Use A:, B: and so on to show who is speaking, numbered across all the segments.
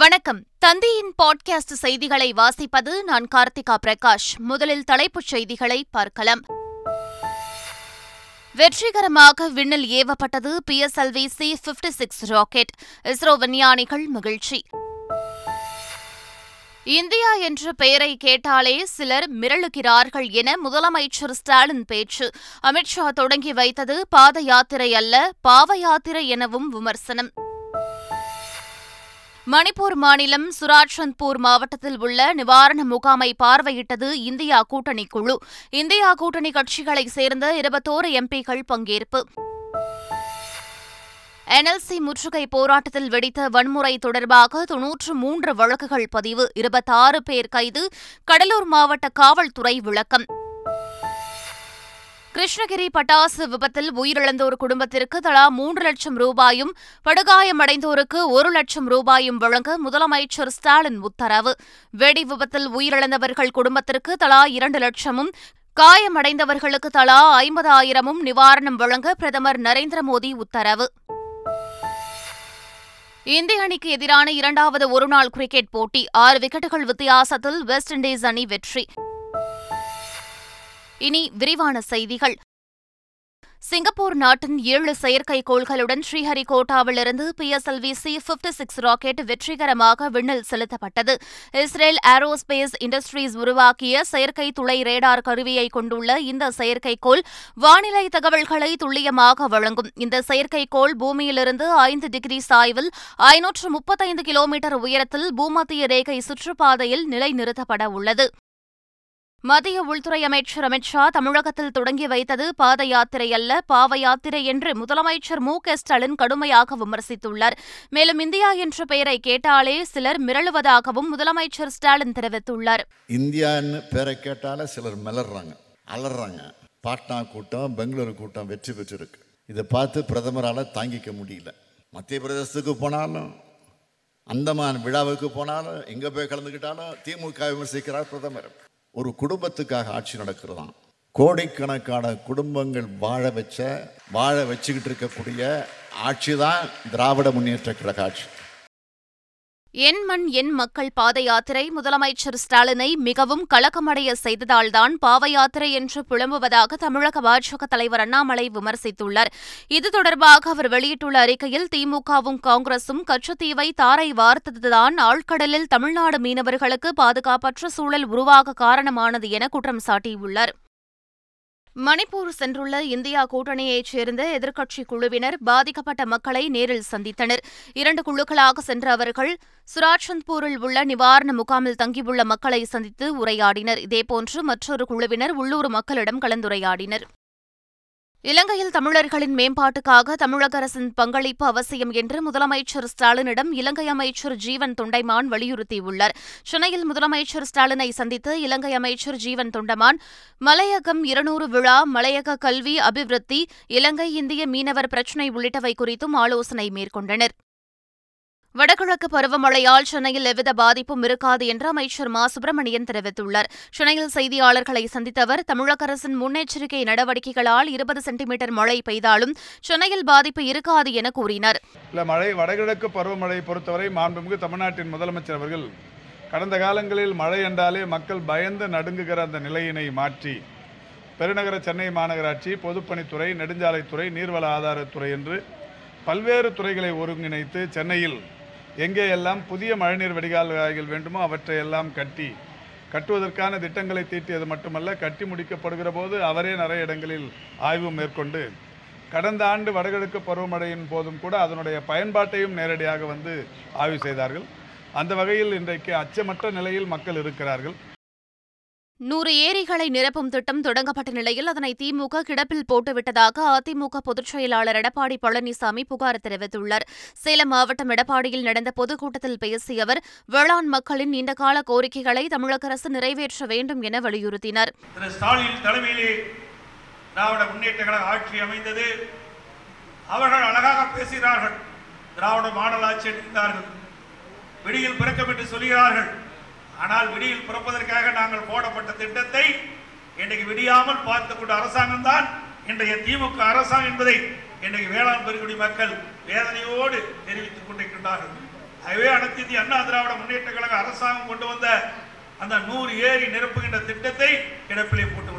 A: வணக்கம் தந்தையின் பாட்காஸ்ட் செய்திகளை வாசிப்பது நான் கார்த்திகா பிரகாஷ் முதலில் தலைப்புச் செய்திகளை பார்க்கலாம் வெற்றிகரமாக விண்ணில் ஏவப்பட்டது P S PSLV C fifty six rocket ISRO விஞ்ஞானிகள் மகிழ்ச்சி இந்தியா என்ற பெயரை கேட்டாலே சிலர் மிரளுகிறார்கள் என முதலமைச்சர் ஸ்டாலின் பேச்சு அமித்ஷா தொடங்கி வைத்தது பாத யாத்திரை அல்ல பாவ யாத்திரை எனவும் விமர்சனம் மணிப்பூர் மாநிலம் சுராஜ்சந்த்பூர் மாவட்டத்தில் உள்ள நிவாரண முகாமை பார்வையிட்டது இந்தியா கூட்டணி குழு இந்தியா கூட்டணி கட்சிகளைச் சேர்ந்த இருபத்தோரு எம்பிக்கள் பங்கேற்பு என்எல்சி முற்றுகை போராட்டத்தில் வெடித்த வன்முறை தொடர்பாக தொன்னூற்று மூன்று வழக்குகள் பதிவு இருபத்தாறு பேர் கைது கடலூர் மாவட்ட காவல்துறை விளக்கம் கிருஷ்ணகிரி பட்டாசு விபத்தில் உயிரிழந்தோர் குடும்பத்திற்கு தலா மூன்று லட்சம் ரூபாயும் படுகாயமடைந்தோருக்கு ஒரு லட்சம் ரூபாயும் வழங்க முதலமைச்சர் ஸ்டாலின் உத்தரவு வெடி விபத்தில் உயிரிழந்தவர்கள் குடும்பத்திற்கு தலா இரண்டு லட்சமும் காயமடைந்தவர்களுக்கு தலா ஐம்பதாயிரமும் நிவாரணம் வழங்க பிரதமர் நரேந்திர மோடி உத்தரவு இந்திய அணிக்கு எதிரான இரண்டாவது ஒருநாள் கிரிக்கெட் போட்டி ஆறு விக்கெட்டுகள் வித்தியாசத்தில் வெஸ்ட் இண்டீஸ் அணி வெற்றி இனி விரிவான செய்திகள் சிங்கப்பூர் நாட்டின் ஏழு செயற்கைக்கோள்களுடன் ஸ்ரீஹரிகோட்டாவிலிருந்து PSLV C fifty six rocket வெற்றிகரமாக விண்ணில் செலுத்தப்பட்டது இஸ்ரேல் ஏரோஸ்பேஸ் இண்டஸ்ட்ரீஸ் உருவாக்கிய செயற்கை துளை ரேடார் கருவியை கொண்டுள்ள இந்த செயற்கைக்கோள் வானிலை தகவல்களை துல்லியமாக வழங்கும் இந்த செயற்கைக்கோள் பூமியிலிருந்து ஐந்து டிகிரி சாய்வில் ஐநூற்று முப்பத்தைந்து கிலோமீட்டர் உயரத்தில் பூமத்திய ரேகை சுற்றுப்பாதையில் நிலைநிறுத்தப்பட உள்ளது மத்திய உள்துறை அமைச்சர் அமித் ஷா தமிழகத்தில் தொடங்கி வைத்தது பாத யாத்திரை அல்ல பாவ யாத்திரை என்று முதலமைச்சர் மு க ஸ்டாலின் கடுமையாக விமர்சித்துள்ளார் மேலும் இந்தியா என்ற பெயரை கேட்டாலே சிலர் மிரளுவதாகவும் முதலமைச்சர் ஸ்டாலின் தெரிவித்துள்ளார் இந்தியான்னு பெயரை கேட்டாலே சிலர் மலர்றாங்க அலர்றாங்க பாட்னா கூட்டம் பெங்களூரு கூட்டம் வெற்றி பெற்றிருக்கு இதை பார்த்து பிரதமரால் தாங்கிக்க முடியல மத்திய பிரதேசத்துக்கு போனாலும் அந்தமான் விழாவுக்கு போனாலும் எங்கே போய் கலந்துக்கிட்டாலும் திமுக விமர்சிக்கிறார் பிரதமர் ஒரு குடும்பத்துக்காக ஆட்சி நடக்கிறதாம் கோடிக்கணக்கான குடும்பங்கள் வாழ வச்ச வாழ வச்சுக்கிட்டு இருக்கக்கூடிய ஆட்சி தான் திராவிட முன்னேற்ற கழக ஆட்சி என் மண் என் மக்கள் பாத யாத்திரை முதலமைச்சர் ஸ்டாலினை மிகவும் கலக்கமடைய செய்ததால்தான் பாவ யாத்திரை என்று புலம்புவதாக தமிழக பாஜக தலைவர் அண்ணாமலை விமர்சித்துள்ளார் இது தொடர்பாக அவர் வெளியிட்டுள்ள அறிக்கையில் திமுகவும் காங்கிரசும் கச்சத்தீவை தாரை வார்த்ததுதான் ஆழ்கடலில் தமிழ்நாடு மீனவர்களுக்கு பாதுகாப்பற்ற சூழல் உருவாக காரணமானது என குற்றம் சாட்டியுள்ளார் மணிப்பூர் சென்றுள்ள இந்தியா கூட்டணியைச் சேர்ந்த எதிர்க்கட்சி குழுவினர் பாதிக்கப்பட்ட மக்களை நேரில் சந்தித்தனர் இரண்டு குழுக்களாக சென்ற அவர்கள் சுராஜ்சந்த்பூரில் உள்ள நிவாரண முகாமில் தங்கியுள்ள மக்களை சந்தித்து உரையாடினர் இதேபோன்று மற்றொரு குழுவினர் உள்ளூர் மக்களிடம் கலந்துரையாடினர் இலங்கையில் தமிழர்களின் மேம்பாட்டுக்காக தமிழக அரசின் பங்களிப்பு அவசியம் என்று முதலமைச்சர் ஸ்டாலினிடம் இலங்கை அமைச்சர் ஜீவன் தொண்டைமான் வலியுறுத்தியுள்ளார் சென்னையில் முதலமைச்சர் ஸ்டாலினை சந்தித்து இலங்கை அமைச்சர் ஜீவன் தொண்டமான் மலையகம் இருநூறு விழா மலையக கல்வி அபிவிருத்தி இலங்கை இந்திய மீனவர் பிரச்சினை உள்ளிட்டவை குறித்தும் ஆலோசனை மேற்கொண்டனர் வடகிழக்கு பருவமழையால் சென்னையில் எவ்வித பாதிப்பும் இருக்காது என்று அமைச்சர் மா சுப்பிரமணியன் தெரிவித்துள்ளார் சென்னையில் செய்தியாளர்களை சந்தித்த அவர் தமிழக அரசின் முன்னெச்சரிக்கை நடவடிக்கைகளால் இருபது சென்டிமீட்டர் மழை பெய்தாலும் சென்னையில் பாதிப்பு இருக்காது என கூறினார் மழை வடகிழக்கு பருவமழையை பொறுத்தவரை மாண்புமிகு தமிழ்நாட்டின் முதலமைச்சர் அவர்கள் கடந்த காலங்களில் மழை என்றாலே மக்கள் பயந்து நடுங்குகிற அந்த நிலையினை மாற்றி பெருநகர சென்னை மாநகராட்சி பொதுப்பணித்துறை நெடுஞ்சாலைத்துறை நீர்வள ஆதாரத்துறை என்று பல்வேறு துறைகளை ஒருங்கிணைத்து சென்னையில் எங்கே எல்லாம் புதிய மழைநீர் வடிகால்வாய்கள் வேண்டுமோ வேண்டுமோ அவற்றையெல்லாம் கட்டி கட்டுவதற்கான திட்டங்களை தீட்டியது மட்டுமல்ல கட்டி முடிக்கப்படுகிற போது அவரே நிறைய இடங்களில் ஆய்வு மேற்கொண்டு கடந்த ஆண்டு வடகிழக்கு பருவமழையின் போதும் கூட அதனுடைய பயன்பாட்டையும் நேரடியாக வந்து ஆய்வு செய்தார்கள் அந்த வகையில் இன்றைக்கு அச்சமற்ற நிலையில் மக்கள் இருக்கிறார்கள் நூறு ஏரிகளை நிரப்பும் திட்டம் தொடங்கப்பட்ட நிலையில் அதனை திமுக கிடப்பில் போட்டுவிட்டதாக அதிமுக பொதுச் செயலாளர் எடப்பாடி பழனிசாமி புகார் தெரிவித்துள்ளார் சேலம் மாவட்டம் எடப்பாடியில் நடந்த பொதுக்கூட்டத்தில் பேசிய அவர் வேளாண் மக்களின் நீண்டகால கோரிக்கைகளை தமிழக அரசு நிறைவேற்ற வேண்டும் என வலியுறுத்தினார் ஆட்சி அமைந்தது அவர்கள் அழகாக பேசுகிறார்கள் திராவிட மாடல் ஆட்சி வெளியில் சொல்கிறார்கள் ஆனால் விடியில் பிறப்பதற்காக நாங்கள் போடப்பட்ட திட்டத்தை இன்றைக்கு விடியாமல் பார்த்துக்கொண்ட கொண்ட அரசாங்கம் தான் இன்றைய திமுக அரசாங்கம் என்பதை இன்றைக்கு வேளாண் பெருங்குடி மக்கள் வேதனையோடு தெரிவித்துக் கொண்டிருக்கின்றார்கள் ஆகவே அனைத்து இந்திய அண்ணா திராவிட முன்னேற்ற கழக அரசாங்கம் கொண்டு வந்த அந்த நூறு ஏரி நிரப்புகின்ற திட்டத்தை கிடப்பிலே போட்டு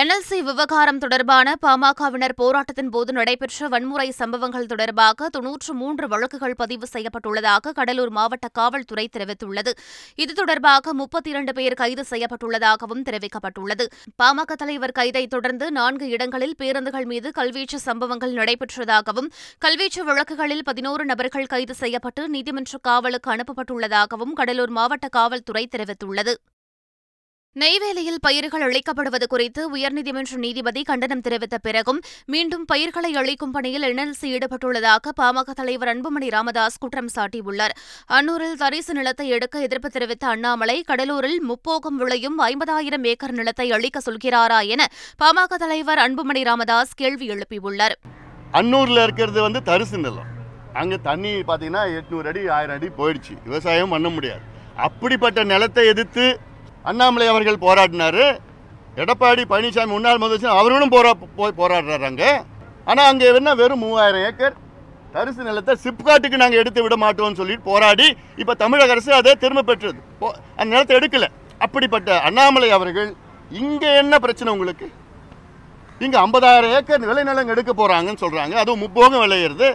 A: என்எல்சி விவகாரம் தொடர்பான பாமகவினர் போராட்டத்தின் போது நடைபெற்ற வன்முறை சம்பவங்கள் தொடர்பாக தொன்னூற்று மூன்று வழக்குகள் பதிவு செய்யப்பட்டுள்ளதாக கடலூர் மாவட்ட காவல்துறை தெரிவித்துள்ளது இது தொடர்பாக முப்பத்தி இரண்டு பேர் கைது செய்யப்பட்டுள்ளதாகவும் தெரிவிக்கப்பட்டுள்ளது பாமக தலைவர் கைதை தொடர்ந்து நான்கு இடங்களில் பேருந்துகள் மீது கல்வீச்சு சம்பவங்கள் நடைபெற்றதாகவும் கல்வீச்சு வழக்குகளில் பதினோரு நபர்கள் கைது செய்யப்பட்டு நீதிமன்ற காவலுக்கு அனுப்பப்பட்டுள்ளதாகவும் கடலூர் மாவட்ட காவல்துறை தெரிவித்துள்ளது நெய்வேலியில் பயிர்கள் அளிக்கப்படுவது குறித்து உயர்நீதிமன்ற நீதிபதி கண்டனம் தெரிவித்த பிறகும் மீண்டும் பயிர்களை அளிக்கும் பணியில் என்எல்சி ஈடுபட்டுள்ளதாக பாமக தலைவர் அன்புமணி ராமதாஸ் குற்றம் சாட்டியுள்ளார் அன்னூரில் தரிசு நிலத்தை எடுக்க எதிர்ப்பு தெரிவித்த அண்ணாமலை கடலூரில் முப்போகம் விளையும் ஐம்பதாயிரம் ஏக்கர் நிலத்தை அளிக்க சொல்கிறாரா என பாமக தலைவர் அன்புமணி ராமதாஸ் கேள்வி எழுப்பியுள்ளார் அன்னூரில் இருக்கிறது வந்து தரிசு நிலம் அங்கே தண்ணி பார்த்தீங்கன்னா எட்நூறு அடி ஆயிரம் அடி போயிடுச்சு விவசாயம் பண்ண முடியாது அப்படிப்பட்ட நிலத்தை எதிர்த்து அண்ணாமலை அவர்கள் போராடினார் எடப்பாடி பழனிசாமி முன்னாள் முதலமைச்சர் அவர்களும் போரா போய் போராடுறாரு அங்கே ஆனால் அங்கே என்ன வெறும் மூவாயிரம் ஏக்கர் தரிசு நிலத்தை சிப்காட்டுக்கு நாங்கள் எடுத்து விட மாட்டோம்னு சொல்லி போராடி இப்போ தமிழக அரசு அதை திரும்ப பெற்றது அந்த நிலத்தை எடுக்கலை அப்படிப்பட்ட அண்ணாமலை அவர்கள் இங்கே என்ன பிரச்சனை உங்களுக்கு இங்கே ஐம்பதாயிரம் ஏக்கர் விளைநிலம் எடுக்க போகிறாங்கன்னு சொல்கிறாங்க அதுவும் முப்போகம் விளையிறது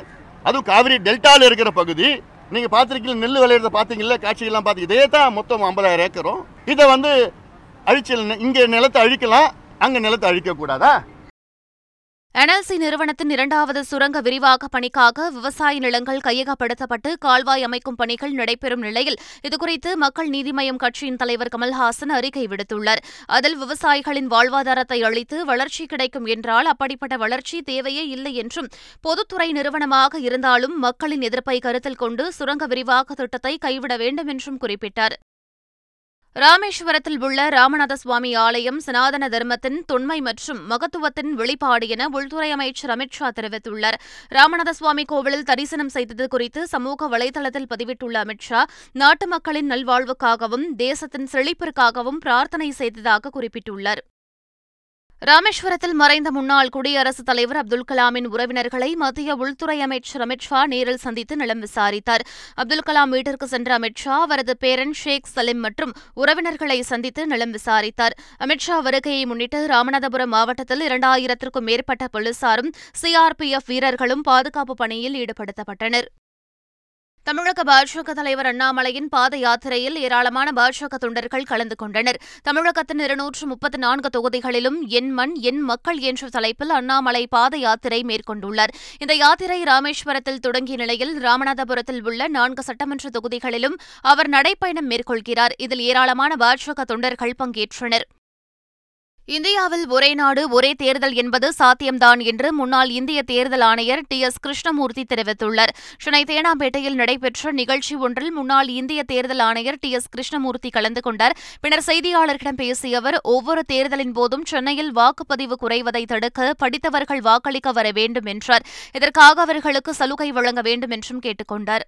A: அதுவும் காவிரி டெல்டாவில் இருக்கிற பகுதி நீங்கள் பார்த்துருக்கீங்களா நெல் விளையிறத பார்த்தீங்களா காட்சிகள்லாம் பார்த்து இதே தான் மொத்தம் ஐம்பதாயிரம் ஏக்கரும் இதை வந்து அழிச்சல் இங்கே நிலத்தை அழிக்கலாம் அங்க நிலத்தை அழிக்கக்கூடாதா என்எல்சி நிறுவனத்தின் இரண்டாவது சுரங்க விரிவாக்க பணிக்காக விவசாய நிலங்கள் கையகப்படுத்தப்பட்டு கால்வாய் அமைக்கும் பணிகள் நடைபெறும் நிலையில் இதுகுறித்து மக்கள் நீதி மய்யம் கட்சியின் தலைவர் கமல்ஹாசன் அறிக்கை விடுத்துள்ளார் அதில் விவசாயிகளின் வாழ்வாதாரத்தை அளித்து வளர்ச்சி கிடைக்கும் என்றால் அப்படிப்பட்ட வளர்ச்சி தேவையே இல்லை என்றும் பொதுத்துறை நிறுவனமாக இருந்தாலும் மக்களின் எதிர்ப்பை கருத்தில் கொண்டு சுரங்க விரிவாக்க திட்டத்தை கைவிட வேண்டும் என்றும் குறிப்பிட்டார் ராமேஸ்வரத்தில் உள்ள ராமநாத சுவாமி ஆலயம் சனாதன தர்மத்தின் தொன்மை மற்றும் மகத்துவத்தின் வெளிப்பாடு என உள்துறை அமைச்சர் அமித் ஷா தெரிவித்துள்ளார் ராமநாத சுவாமி கோவிலில் தரிசனம் செய்தது குறித்து சமூக வலைதளத்தில் பதிவிட்டுள்ள அமித் ஷா நாட்டு மக்களின் நல்வாழ்வுக்காகவும் தேசத்தின் செழிப்பிற்காகவும் பிரார்த்தனை செய்ததாக குறிப்பிட்டுள்ளார் ராமேஸ்வரத்தில் மறைந்த முன்னாள் குடியரசுத் தலைவர் அப்துல் கலாமின் உறவினர்களை மத்திய உள்துறை அமைச்சர் அமித்ஷா நேரில் சந்தித்து நிலம் விசாரித்தார் அப்துல் கலாம் வீட்டிற்கு சென்ற அமித்ஷா அவரது பேரன் ஷேக் சலிம் மற்றும் உறவினர்களை சந்தித்து நிலம் விசாரித்தார் அமித்ஷா வருகையை முன்னிட்டு ராமநாதபுரம் மாவட்டத்தில் இரண்டாயிரத்திற்கும் மேற்பட்ட போலீசாரும் சிஆர்பிஎஃப் வீரர்களும் பாதுகாப்பு பணியில் ஈடுபடுத்தப்பட்டனர் தமிழக பாஜக தலைவர் அண்ணாமலையின் பாத யாத்திரையில் ஏராளமான பாஜக தொண்டர்கள் கலந்து கொண்டனர் தமிழகத்தின் இருநூற்று முப்பத்தி நான்கு தொகுதிகளிலும் என் மண் என் மக்கள் என்ற தலைப்பில் அண்ணாமலை பாத யாத்திரை மேற்கொண்டுள்ளார் இந்த யாத்திரை ராமேஸ்வரத்தில் தொடங்கிய நிலையில் ராமநாதபுரத்தில் உள்ள நான்கு சட்டமன்ற தொகுதிகளிலும் அவர் நடைப்பயணம் மேற்கொள்கிறார் இதில் ஏராளமான பாஜக தொண்டர்கள் பங்கேற்றனர் இந்தியாவில் ஒரே நாடு ஒரே தேர்தல் என்பது சாத்தியம்தான் என்று முன்னாள் இந்திய தேர்தல் ஆணையர் டி எஸ் கிருஷ்ணமூர்த்தி தெரிவித்துள்ளார் சென்னை தேனாம்பேட்டையில் நடைபெற்ற நிகழ்ச்சி ஒன்றில் முன்னாள் இந்திய தேர்தல் ஆணையர் டி எஸ் கிருஷ்ணமூர்த்தி கலந்து கொண்டார் பின்னர் செய்தியாளர்களிடம் பேசிய அவர் ஒவ்வொரு தேர்தலின் போதும் சென்னையில் வாக்குப்பதிவு குறைவதை தடுக்க படித்தவர்கள் வாக்களிக்க வர வேண்டும் என்றார் இதற்காக அவர்களுக்கு சலுகை வழங்க வேண்டும் என்றும் கேட்டுக் கொண்டாா்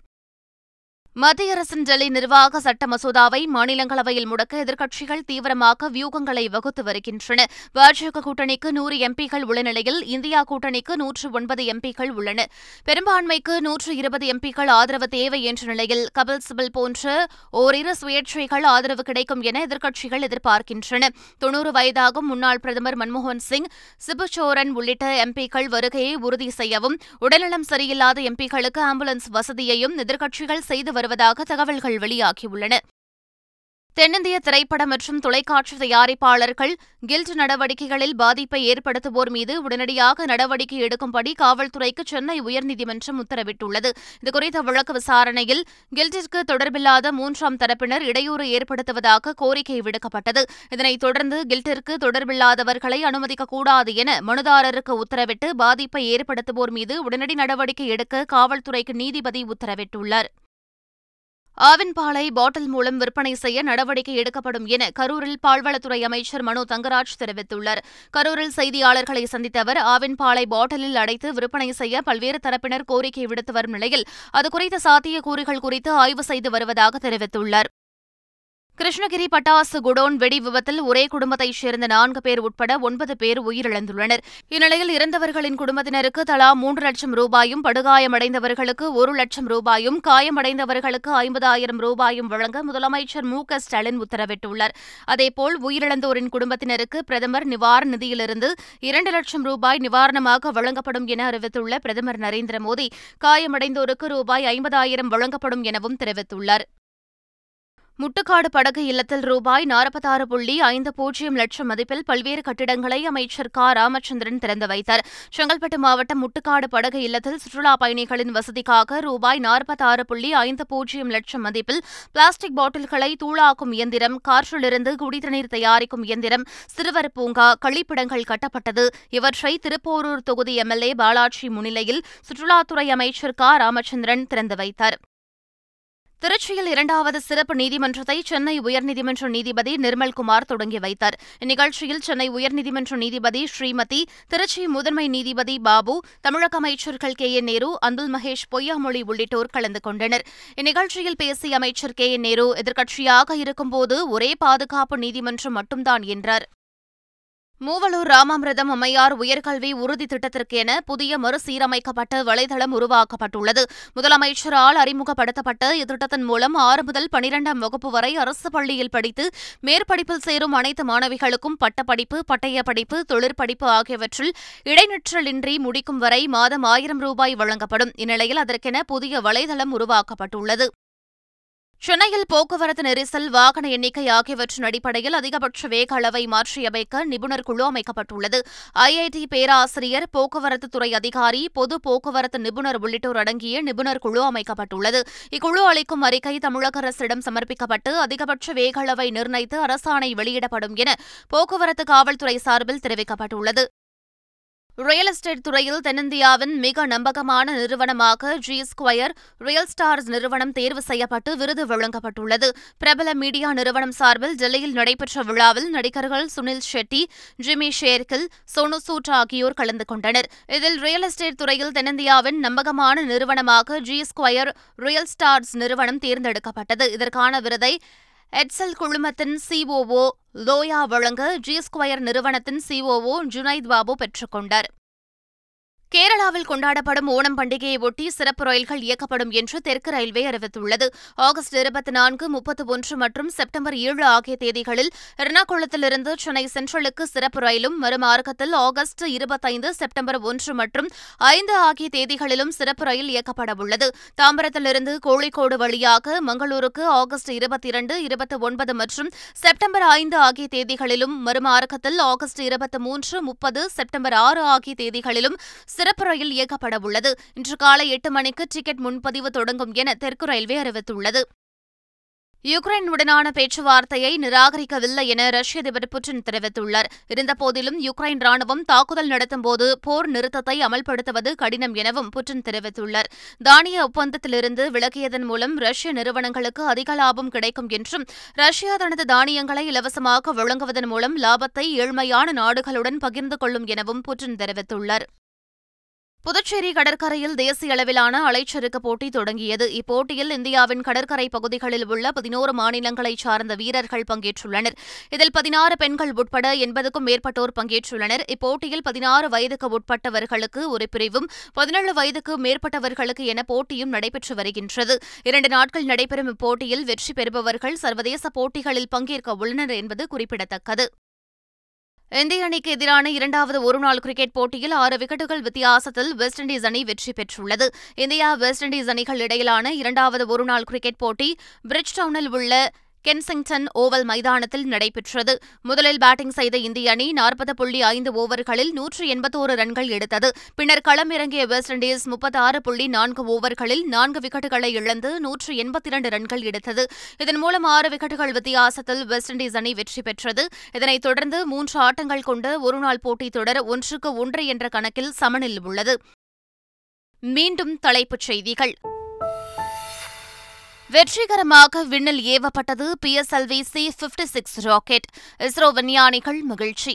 A: மத்திய அரசின் டெல்லி நிர்வாக சட்ட மசோதாவை மாநிலங்களவையில் முடக்க எதிர்க்கட்சிகள் தீவிரமாக வியூகங்களை வகுத்து வருகின்றன பாஜக கூட்டணிக்கு நூறு எம்பிகள் உள்ள நிலையில் இந்தியா கூட்டணிக்கு நூற்று ஒன்பது எம்பிகள் உள்ளன பெரும்பான்மைக்கு நூற்று இருபது எம்பிகள் ஆதரவு தேவை என்ற நிலையில் கபில் சிபில் போன்ற ஓரிரு சுயேட்சைகள் ஆதரவு கிடைக்கும் என எதிர்க்கட்சிகள் எதிர்பார்க்கின்றன தொன்னூறு வயதாகும் முன்னாள் பிரதமர் மன்மோகன் சிங் சிபு சோரன் உள்ளிட்ட எம்பிக்கள் வருகையை உறுதி செய்யவும் உடல்நலம் சரியில்லாத எம்பிக்களுக்கு ஆம்புலன்ஸ் வசதியையும் எதிர்க்கட்சிகள் செய்து வருவதாக தகவல்கள் வெளியாகியுள்ளன தென்னிந்திய திரைப்பட மற்றும் தொலைக்காட்சி தயாரிப்பாளர்கள் கில்ட் நடவடிக்கைகளில் பாதிப்பை ஏற்படுத்துவோர் மீது உடனடியாக நடவடிக்கை எடுக்கும்படி காவல்துறைக்கு சென்னை உயர்நீதிமன்றம் உத்தரவிட்டுள்ளது இதுகுறித்த வழக்கு விசாரணையில் கில்டிற்கு தொடர்பில்லாத மூன்றாம் தரப்பினர் இடையூறு ஏற்படுத்துவதாக கோரிக்கை விடுக்கப்பட்டது இதனைத் தொடர்ந்து கில்ட்டிற்கு தொடர்பில்லாதவர்களை அனுமதிக்கக்கூடாது என மனுதாரருக்கு உத்தரவிட்டு பாதிப்பை ஏற்படுத்துவோர் மீது உடனடி நடவடிக்கை எடுக்க காவல்துறைக்கு நீதிபதி உத்தரவிட்டுள்ளார் பாலை பாட்டில் மூலம் விற்பனை செய்ய நடவடிக்கை எடுக்கப்படும் என கரூரில் பால்வளத்துறை அமைச்சர் மனு தங்கராஜ் தெரிவித்துள்ளார் கரூரில் செய்தியாளர்களை சந்தித்த அவர் பாலை பாட்டிலில் அடைத்து விற்பனை செய்ய பல்வேறு தரப்பினர் கோரிக்கை விடுத்து வரும் நிலையில் அது குறித்த சாத்தியக்கூறுகள் குறித்து ஆய்வு செய்து வருவதாக தெரிவித்துள்ளார் கிருஷ்ணகிரி பட்டாசு குடோன் வெடி விபத்தில் ஒரே குடும்பத்தைச் சேர்ந்த நான்கு பேர் உட்பட ஒன்பது பேர் உயிரிழந்துள்ளனர் இந்நிலையில் இறந்தவர்களின் குடும்பத்தினருக்கு தலா மூன்று லட்சம் ரூபாயும் படுகாயமடைந்தவர்களுக்கு ஒரு லட்சம் ரூபாயும் காயமடைந்தவர்களுக்கு ஐம்பதாயிரம் ரூபாயும் வழங்க முதலமைச்சர் மு க ஸ்டாலின் உத்தரவிட்டுள்ளார் அதேபோல் உயிரிழந்தோரின் குடும்பத்தினருக்கு பிரதமர் நிவாரண நிதியிலிருந்து இரண்டு லட்சம் ரூபாய் நிவாரணமாக வழங்கப்படும் என அறிவித்துள்ள பிரதமர் நரேந்திர மோடி காயமடைந்தோருக்கு ரூபாய் ஐம்பதாயிரம் வழங்கப்படும் எனவும் தெரிவித்துள்ளார் முட்டுக்காடு படகு இல்லத்தில் ரூபாய் நாற்பத்தாறு புள்ளி ஐந்து பூஜ்ஜியம் லட்சம் மதிப்பில் பல்வேறு கட்டிடங்களை அமைச்சர் க ராமச்சந்திரன் திறந்து வைத்தார் செங்கல்பட்டு மாவட்டம் முட்டுக்காடு படகு இல்லத்தில் சுற்றுலாப் பயணிகளின் வசதிக்காக ரூபாய் நாற்பத்தாறு புள்ளி ஐந்து பூஜ்ஜியம் லட்சம் மதிப்பில் பிளாஸ்டிக் பாட்டில்களை தூளாக்கும் இயந்திரம் காற்றிலிருந்து குடிநீர் தயாரிக்கும் இயந்திரம் சிறுவர் பூங்கா கழிப்பிடங்கள் கட்டப்பட்டது இவற்றை திருப்போரூர் தொகுதி எம்எல்ஏ பாலாஜி முன்னிலையில் சுற்றுலாத்துறை அமைச்சர் க ராமச்சந்திரன் திறந்து வைத்தார் திருச்சியில் இரண்டாவது சிறப்பு நீதிமன்றத்தை சென்னை உயர்நீதிமன்ற நீதிபதி நிர்மல்குமார் தொடங்கி வைத்தார் இந்நிகழ்ச்சியில் சென்னை உயர்நீதிமன்ற நீதிபதி ஸ்ரீமதி திருச்சி முதன்மை நீதிபதி பாபு தமிழக அமைச்சர்கள் கே என் நேரு அந்துல் மகேஷ் பொய்யாமொழி உள்ளிட்டோர் கலந்து கொண்டனர் இந்நிகழ்ச்சியில் பேசிய அமைச்சர் கே என் நேரு எதிர்க்கட்சியாக இருக்கும்போது ஒரே பாதுகாப்பு நீதிமன்றம் மட்டும்தான் என்றார் மூவலூர் ராமாமிரதம் அம்மையார் உயர்கல்வி உறுதி திட்டத்திற்கென புதிய மறுசீரமைக்கப்பட்ட வலைதளம் உருவாக்கப்பட்டுள்ளது முதலமைச்சரால் அறிமுகப்படுத்தப்பட்ட இத்திட்டத்தின் மூலம் ஆறு முதல் பனிரெண்டாம் வகுப்பு வரை அரசு பள்ளியில் படித்து மேற்படிப்பில் சேரும் அனைத்து மாணவிகளுக்கும் பட்டப்படிப்பு பட்டய படிப்பு தொழிற்படிப்பு ஆகியவற்றில் இடைநிற்றலின்றி முடிக்கும் வரை மாதம் ஆயிரம் ரூபாய் வழங்கப்படும் இந்நிலையில் அதற்கென புதிய வலைதளம் உருவாக்கப்பட்டுள்ளது சென்னையில் போக்குவரத்து நெரிசல் வாகன எண்ணிக்கை ஆகியவற்றின் அடிப்படையில் அதிகபட்ச வேக அளவை மாற்றியமைக்க நிபுணர் குழு அமைக்கப்பட்டுள்ளது ஐஐடி பேராசிரியர் போக்குவரத்து துறை அதிகாரி பொது போக்குவரத்து நிபுணர் உள்ளிட்டோர் அடங்கிய நிபுணர் குழு அமைக்கப்பட்டுள்ளது இக்குழு அளிக்கும் அறிக்கை தமிழக அரசிடம் சமர்ப்பிக்கப்பட்டு அதிகபட்ச வேக அளவை நிர்ணயித்து அரசாணை வெளியிடப்படும் என போக்குவரத்து காவல்துறை சார்பில் தெரிவிக்கப்பட்டுள்ளது ரியல் எஸ்டேட் துறையில் தென்னிந்தியாவின் மிக நம்பகமான நிறுவனமாக ஜி ஸ்கொயர் ரியல் ஸ்டார்ஸ் நிறுவனம் தேர்வு செய்யப்பட்டு விருது வழங்கப்பட்டுள்ளது பிரபல மீடியா நிறுவனம் சார்பில் டெல்லியில் நடைபெற்ற விழாவில் நடிகர்கள் சுனில் ஷெட்டி ஜிமி ஷேர்கில் சோனு சூட் ஆகியோர் கலந்து கொண்டனர் இதில் ரியல் எஸ்டேட் துறையில் தென்னிந்தியாவின் நம்பகமான நிறுவனமாக ஜி ஸ்கொயர் ரியல் ஸ்டார்ஸ் நிறுவனம் தேர்ந்தெடுக்கப்பட்டது இதற்கான விருதை எட்சல் குழுமத்தின் சிஓஓ லோயா வழங்க ஜி ஸ்கொயர் நிறுவனத்தின் சிஓஓ ஜுனைத் பாபு பெற்றுக்கொண்டார் கேரளாவில் கொண்டாடப்படும் ஓணம் பண்டிகையை ஒட்டி சிறப்பு ரயில்கள் இயக்கப்படும் என்று தெற்கு ரயில்வே அறிவித்துள்ளது ஆகஸ்ட் இருபத்தி நான்கு முப்பத்தி ஒன்று மற்றும் செப்டம்பர் ஏழு ஆகிய தேதிகளில் எர்ணாகுளத்திலிருந்து சென்னை சென்ட்ரலுக்கு சிறப்பு ரயிலும் மறுமார்க்கத்தில் ஆகஸ்ட் இருபத்தைந்து செப்டம்பர் ஒன்று மற்றும் ஐந்து ஆகிய தேதிகளிலும் சிறப்பு ரயில் இயக்கப்படவுள்ளது தாம்பரத்திலிருந்து கோழிக்கோடு வழியாக மங்களூருக்கு ஆகஸ்ட் இருபத்தி இரண்டு இருபத்தி ஒன்பது மற்றும் செப்டம்பர் ஐந்து ஆகிய தேதிகளிலும் மறுமார்க்கத்தில் ஆகஸ்ட் இருபத்தி மூன்று முப்பது செப்டம்பர் ஆறு ஆகிய தேதிகளிலும் சிறப்பு ரயில் இயக்கப்பட உள்ளது இன்று காலை எட்டு மணிக்கு டிக்கெட் முன்பதிவு தொடங்கும் என தெற்கு ரயில்வே அறிவித்துள்ளது உடனான பேச்சுவார்த்தையை நிராகரிக்கவில்லை என ரஷ்ய அதிபர் புட்டின் தெரிவித்துள்ளார் இருந்தபோதிலும் யுக்ரைன் ராணுவம் தாக்குதல் நடத்தும்போது போர் நிறுத்தத்தை அமல்படுத்துவது கடினம் எனவும் புட்டின் தெரிவித்துள்ளார் தானிய ஒப்பந்தத்திலிருந்து விலகியதன் மூலம் ரஷ்ய நிறுவனங்களுக்கு அதிக லாபம் கிடைக்கும் என்றும் ரஷ்யா தனது தானியங்களை இலவசமாக வழங்குவதன் மூலம் லாபத்தை ஏழ்மையான நாடுகளுடன் பகிர்ந்து கொள்ளும் எனவும் புட்டின் தெரிவித்துள்ளார் புதுச்சேரி கடற்கரையில் தேசிய அளவிலான அலைச்சறுக்கு போட்டி தொடங்கியது இப்போட்டியில் இந்தியாவின் கடற்கரை பகுதிகளில் உள்ள பதினோரு மாநிலங்களைச் சார்ந்த வீரர்கள் பங்கேற்றுள்ளனர் இதில் பதினாறு பெண்கள் உட்பட எண்பதுக்கும் மேற்பட்டோர் பங்கேற்றுள்ளனர் இப்போட்டியில் பதினாறு வயதுக்கு உட்பட்டவர்களுக்கு ஒரு பிரிவும் பதினேழு வயதுக்கு மேற்பட்டவர்களுக்கு என போட்டியும் நடைபெற்று வருகின்றது இரண்டு நாட்கள் நடைபெறும் இப்போட்டியில் வெற்றி பெறுபவர்கள் சர்வதேச போட்டிகளில் பங்கேற்க உள்ளனர் என்பது குறிப்பிடத்தக்கது இந்திய அணிக்கு எதிரான இரண்டாவது ஒருநாள் கிரிக்கெட் போட்டியில் ஆறு விக்கெட்டுகள் வித்தியாசத்தில் வெஸ்ட் இண்டீஸ் அணி வெற்றி பெற்றுள்ளது இந்தியா வெஸ்ட் இண்டீஸ் அணிகள் இடையிலான இரண்டாவது ஒருநாள் கிரிக்கெட் போட்டி பிரிட்ஜ் டவுனில் உள்ள கென்சிங்டன் ஓவல் மைதானத்தில் நடைபெற்றது முதலில் பேட்டிங் செய்த இந்திய அணி நாற்பது புள்ளி ஐந்து ஓவர்களில் நூற்று எண்பத்தோரு ரன்கள் எடுத்தது பின்னர் களமிறங்கிய வெஸ்ட் இண்டீஸ் முப்பத்தாறு புள்ளி நான்கு ஓவர்களில் நான்கு விக்கெட்டுகளை இழந்து நூற்று எண்பத்தி இரண்டு ரன்கள் எடுத்தது இதன் மூலம் ஆறு விக்கெட்டுகள் வித்தியாசத்தில் வெஸ்ட் இண்டீஸ் அணி வெற்றி பெற்றது இதனைத் தொடர்ந்து மூன்று ஆட்டங்கள் கொண்டு ஒருநாள் போட்டித் தொடர் ஒன்றுக்கு ஒன்று என்ற கணக்கில் சமனில் உள்ளது மீண்டும் தலைப்புச் செய்திகள் வெற்றிகரமாக விண்ணில் ஏவப்பட்டது PSLV C fifty six rocket ISRO விஞ்ஞானிகள் மகிழ்ச்சி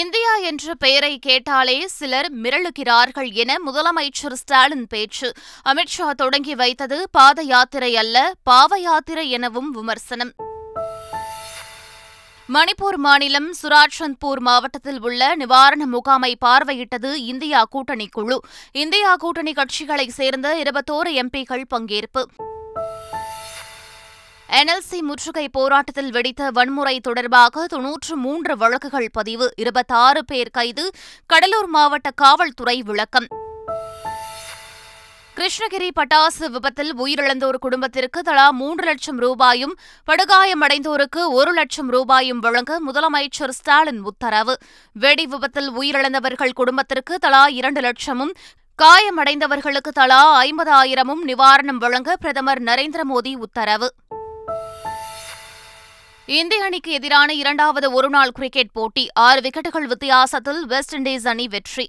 A: இந்தியா என்ற பெயரை கேட்டாலே சிலர் மிரளுகிறார்கள் என முதலமைச்சர் ஸ்டாலின் பேச்சு அமித்ஷா தொடங்கி வைத்தது பாத யாத்திரை அல்ல பாவ யாத்திரை எனவும் விமர்சனம் மணிப்பூர் மாநிலம் சுராஜ்சந்த்பூர் மாவட்டத்தில் உள்ள நிவாரண முகாமை பார்வையிட்டது இந்தியா கூட்டணி குழு இந்தியா கூட்டணி கட்சிகளைச் சேர்ந்த இருபத்தோரு எம்பிக்கள் பங்கேற்பு என்எல்சி முற்றுகை போராட்டத்தில் வெடித்த வன்முறை தொடர்பாக தொன்னூற்று மூன்று வழக்குகள் பதிவு இருபத்தாறு பேர் கைது கடலூர் மாவட்ட காவல்துறை விளக்கம் கிருஷ்ணகிரி பட்டாசு விபத்தில் உயிரிழந்தோர் குடும்பத்திற்கு தலா மூன்று லட்சம் ரூபாயும் படுகாயமடைந்தோருக்கு ஒரு லட்சம் ரூபாயும் வழங்க முதலமைச்சர் ஸ்டாலின் உத்தரவு வெடி விபத்தில் உயிரிழந்தவர்கள் குடும்பத்திற்கு தலா இரண்டு லட்சமும் காயமடைந்தவர்களுக்கு தலா ஐம்பதாயிரமும் நிவாரணம் வழங்க பிரதமர் நரேந்திர மோடி உத்தரவு இந்திய அணிக்கு எதிரான இரண்டாவது ஒருநாள் கிரிக்கெட் போட்டி ஆறு விக்கெட்டுகள் வித்தியாசத்தில் வெஸ்ட் இண்டீஸ் அணி வெற்றி